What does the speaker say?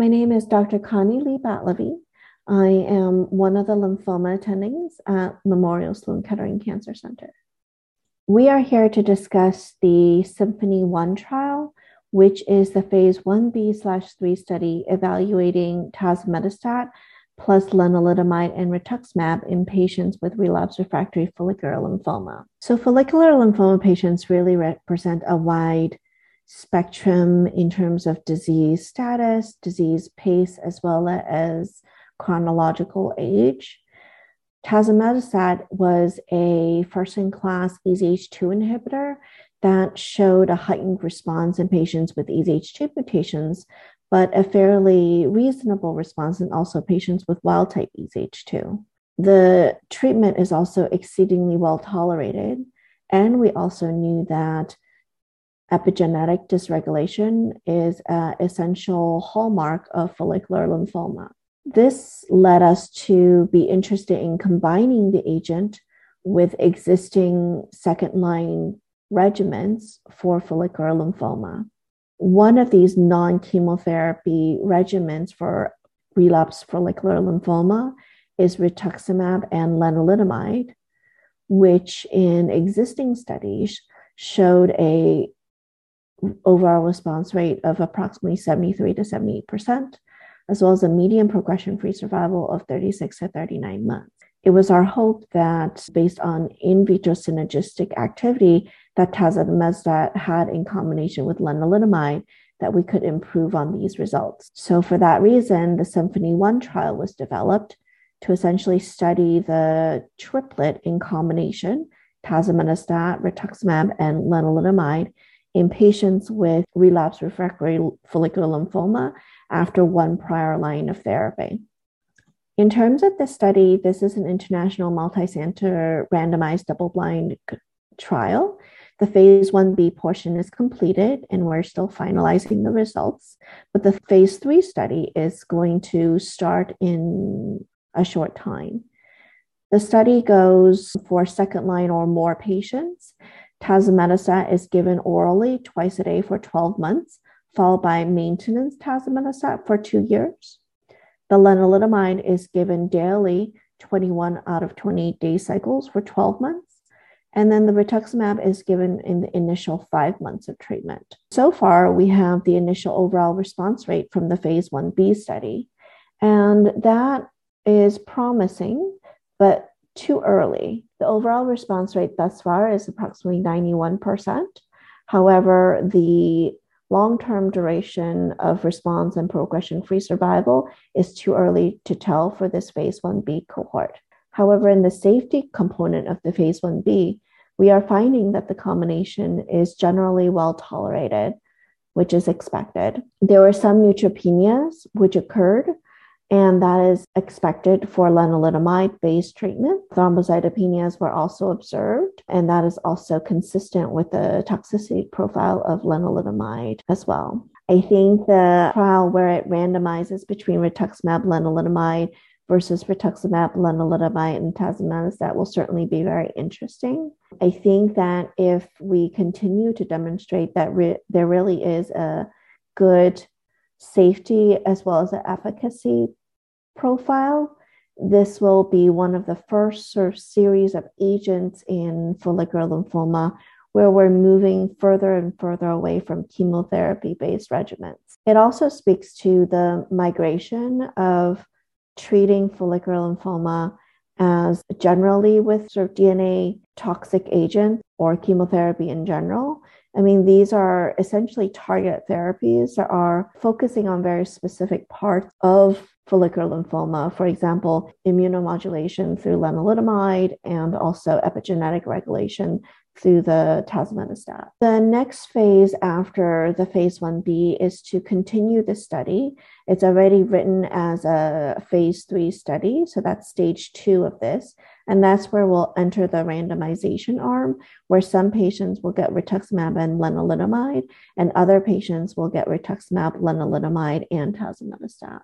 My name is Dr. Connie Lee Batlevi. I am one of the lymphoma attendings at Memorial Sloan Kettering Cancer Center. We are here to discuss the Symphony 1 trial, which is the phase 1b slash 3 study evaluating tazemetostat plus lenalidomide and rituximab in patients with relapsed refractory follicular lymphoma. So follicular lymphoma patients really represent a wide spectrum in terms of disease status, disease pace, as well as chronological age. Tazemetostat was a first in class EZH2 inhibitor that showed a heightened response in patients with EZH2 mutations, but a fairly reasonable response in also patients with wild type EZH2. The treatment is also exceedingly well tolerated. And we also knew that epigenetic dysregulation is an essential hallmark of follicular lymphoma. This led us to be interested in combining the agent with existing second line regimens for follicular lymphoma. One of these non chemotherapy regimens for relapsed follicular lymphoma is rituximab and lenalidomide, which in existing studies showed a overall response rate of approximately 73 to 78%, as well as a median progression free survival of 36 to 39 months. It was our hope that based on in vitro synergistic activity that tazemetostat had in combination with lenalidomide, that we could improve on these results. So for that reason, the Symphony 1 trial was developed to essentially study the triplet in combination, tazemetostat, rituximab, and lenalidomide in patients with relapsed refractory follicular lymphoma after one prior line of therapy. In terms of the study, this is an international multi-center randomized double-blind trial. The phase 1b portion is completed and we're still finalizing the results, but the phase 3 study is going to start in a short time. The study goes for second line or more patients Tazemetostat is given orally twice a day for 12 months, followed by maintenance tazemetostat for two years. The lenalidomide is given daily, 21 out of 28 day cycles for 12 months. And then the rituximab is given in the initial five months of treatment. So far, we have the initial overall response rate from the phase 1b study. And that is promising, but too early. The overall response rate thus far is approximately 91%. However, the long term duration of response and progression free survival is too early to tell for this phase 1b cohort. However, in the safety component of the phase 1b, we are finding that the combination is generally well tolerated, which is expected. There were some neutropenias which occurred and that is expected for lenalidomide based treatment. Thrombocytopenias were also observed, and that is also consistent with the toxicity profile of lenalidomide as well. I think the trial where it randomizes between rituximab, lenalidomide versus rituximab, lenalidomide, and tazemetostat will certainly be very interesting. I think that if we continue to demonstrate that re- there really is a good safety as well as the efficacy profile, this will be one of the first sort of series of agents in follicular lymphoma where we're moving further and further away from chemotherapy based regimens. It also speaks to the migration of treating follicular lymphoma as generally with sort of DNA toxic agent or chemotherapy in general. I mean, these are essentially target therapies that are focusing on very specific parts of follicular lymphoma, for example, immunomodulation through lenalidomide and also epigenetic regulation through the tazemetostat. The next phase after the phase 1b is to continue the study. It's already written as a phase 3 study, so that's stage 2 of this, and that's where we'll enter the randomization arm where some patients will get rituximab and lenalidomide and other patients will get rituximab, lenalidomide and tazemetostat.